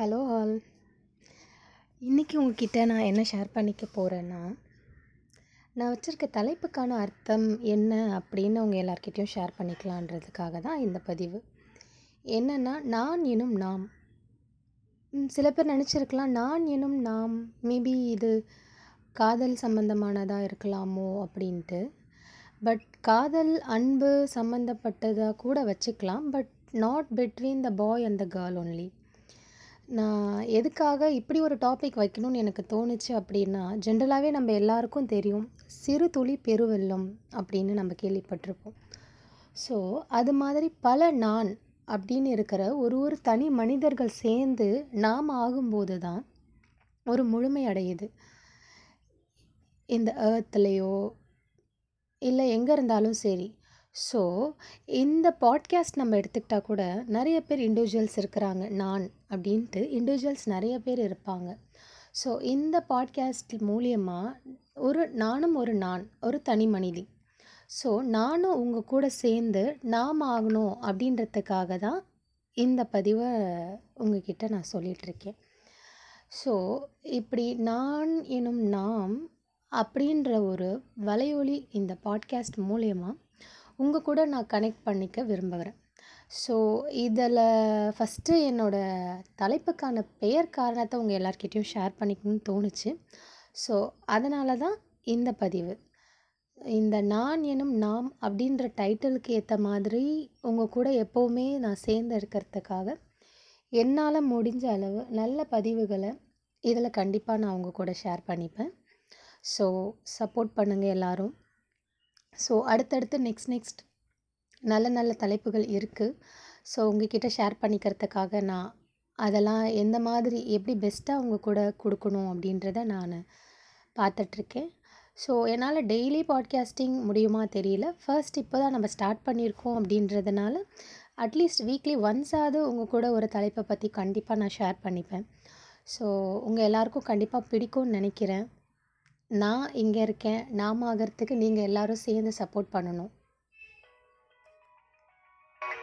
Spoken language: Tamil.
Hello all. இன்றைக்கி உங்ககிட்ட நான் என்ன ஷேர் பண்ணிக்க போகிறேன்னா நான் வச்சுருக்க தலைப்புக்கான அர்த்தம் என்ன அப்படின்னு உங்கள் எல்லார்கிட்டேயும் ஷேர் பண்ணிக்கலான்றதுக்காக தான் இந்த பதிவு. என்னென்னா நான் எனும் நாம். சில பேர் நினச்சிருக்கலாம் நான் எனும் நாம் மேபி இது காதல் சம்மந்தமானதாக இருக்கலாமோ அப்படின்ட்டு. பட் காதல் அன்பு சம்மந்தப்பட்டதாக கூட வச்சுக்கலாம் but not between the boy and the girl only. நான் எதுக்காக இப்படி ஒரு டாபிக் வைக்கணும்னு எனக்கு தோணுச்சு அப்படின்னா ஜென்ரலாகவே நம்ம எல்லாருக்கும் தெரியும் சிறு துளி பெருவெள்ளம் அப்படின்னு நம்ம கேள்விப்பட்டிருப்போம். ஸோ அது மாதிரி பல நான் அப்படின்னு இருக்கிற ஒரு ஒரு தனி மனிதர்கள் சேர்ந்து நாம் ஆகும்போது தான் ஒரு முழுமை அடையுது. இந்த ஏர்த்லேயோ இல்லை எங்கே இருந்தாலும் சரி ஸோ இந்த பாட்காஸ்ட் நம்ம எடுத்துக்கிட்டால் கூட நிறைய பேர் இண்டிவிஜுவல்ஸ் இருக்கிறாங்க. நான் அப்படின்ட்டு இண்டிவிஜுவல்ஸ் நிறைய பேர் இருப்பாங்க. ஸோ இந்த பாட்காஸ்ட் மூலியமாக ஒரு நானும் ஒரு நான் ஒரு தனி மனிதி. ஸோ நானும் உங்கள் கூட சேர்ந்து நாம் ஆகணும் அப்படின்றதுக்காக தான் இந்த பதிவை உங்ககிட்ட நான் சொல்லிகிட்ருக்கேன் ஸோ இப்படி நான் எனும் நாம் அப்படின்ற ஒரு வலையொலி இந்த பாட்காஸ்ட் மூலயமா உங்கள் கூட நான் கனெக்ட் பண்ணிக்க விரும்புகிறேன் ஸோ இதில் ஃபஸ்ட்டு என்னோடய தலைப்புக்கான பெயர் காரணத்தை உங்கள் எல்லார்கிட்டேயும் ஷேர் பண்ணிக்கணும்னு தோணுச்சு. ஸோ அதனால தான் இந்த பதிவு. இந்த நான் எனும் நாம் அப்படின்ற டைட்டிலுக்கு ஏற்ற மாதிரி உங்கள் கூட எப்போவுமே நான் சேர்ந்து இருக்கிறதுக்காக என்னால் முடிஞ்ச அளவு நல்ல பதிவுகளை இதில் கண்டிப்பாக நான் உங்கள் கூட ஷேர் பண்ணிப்பேன். ஸோ சப்போர்ட் பண்ணுங்கள் எல்லோரும். ஸோ அடுத்தடுத்து நெக்ஸ்ட் நெக்ஸ்ட் நல்ல நல்ல தலைப்புகள் இருக்குது ஸோ உங்ககிட்ட ஷேர் பண்ணிக்கிறதுக்காக நான் அதெல்லாம் எந்த மாதிரி எப்படி பெஸ்ட்டாக உங்கள் கூட கொடுக்கணும் அப்படின்றத நான் பார்த்துட்ருக்கேன் ஸோ என்னால் டெய்லி பாட்காஸ்டிங் முடியுமா தெரியல. ஃபர்ஸ்ட் இப்போ தான் நம்ம ஸ்டார்ட் பண்ணியிருக்கோம் அப்படின்றதுனால அட்லீஸ்ட் வீக்லி ஒன்ஸாவது உங்கள் கூட ஒரு தலைப்பை பற்றி கண்டிப்பாக நான் ஷேர் பண்ணிப்பேன். ஸோ உங்கள் எல்லாருக்கும் கண்டிப்பாக பிடிக்கும்னு நினைக்கிறேன். நான் இங்கே இருக்கேன். நாம் ஆகிறதுக்கு நீங்கள் எல்லாரும் சேர்ந்து சப்போர்ட் பண்ணணும்.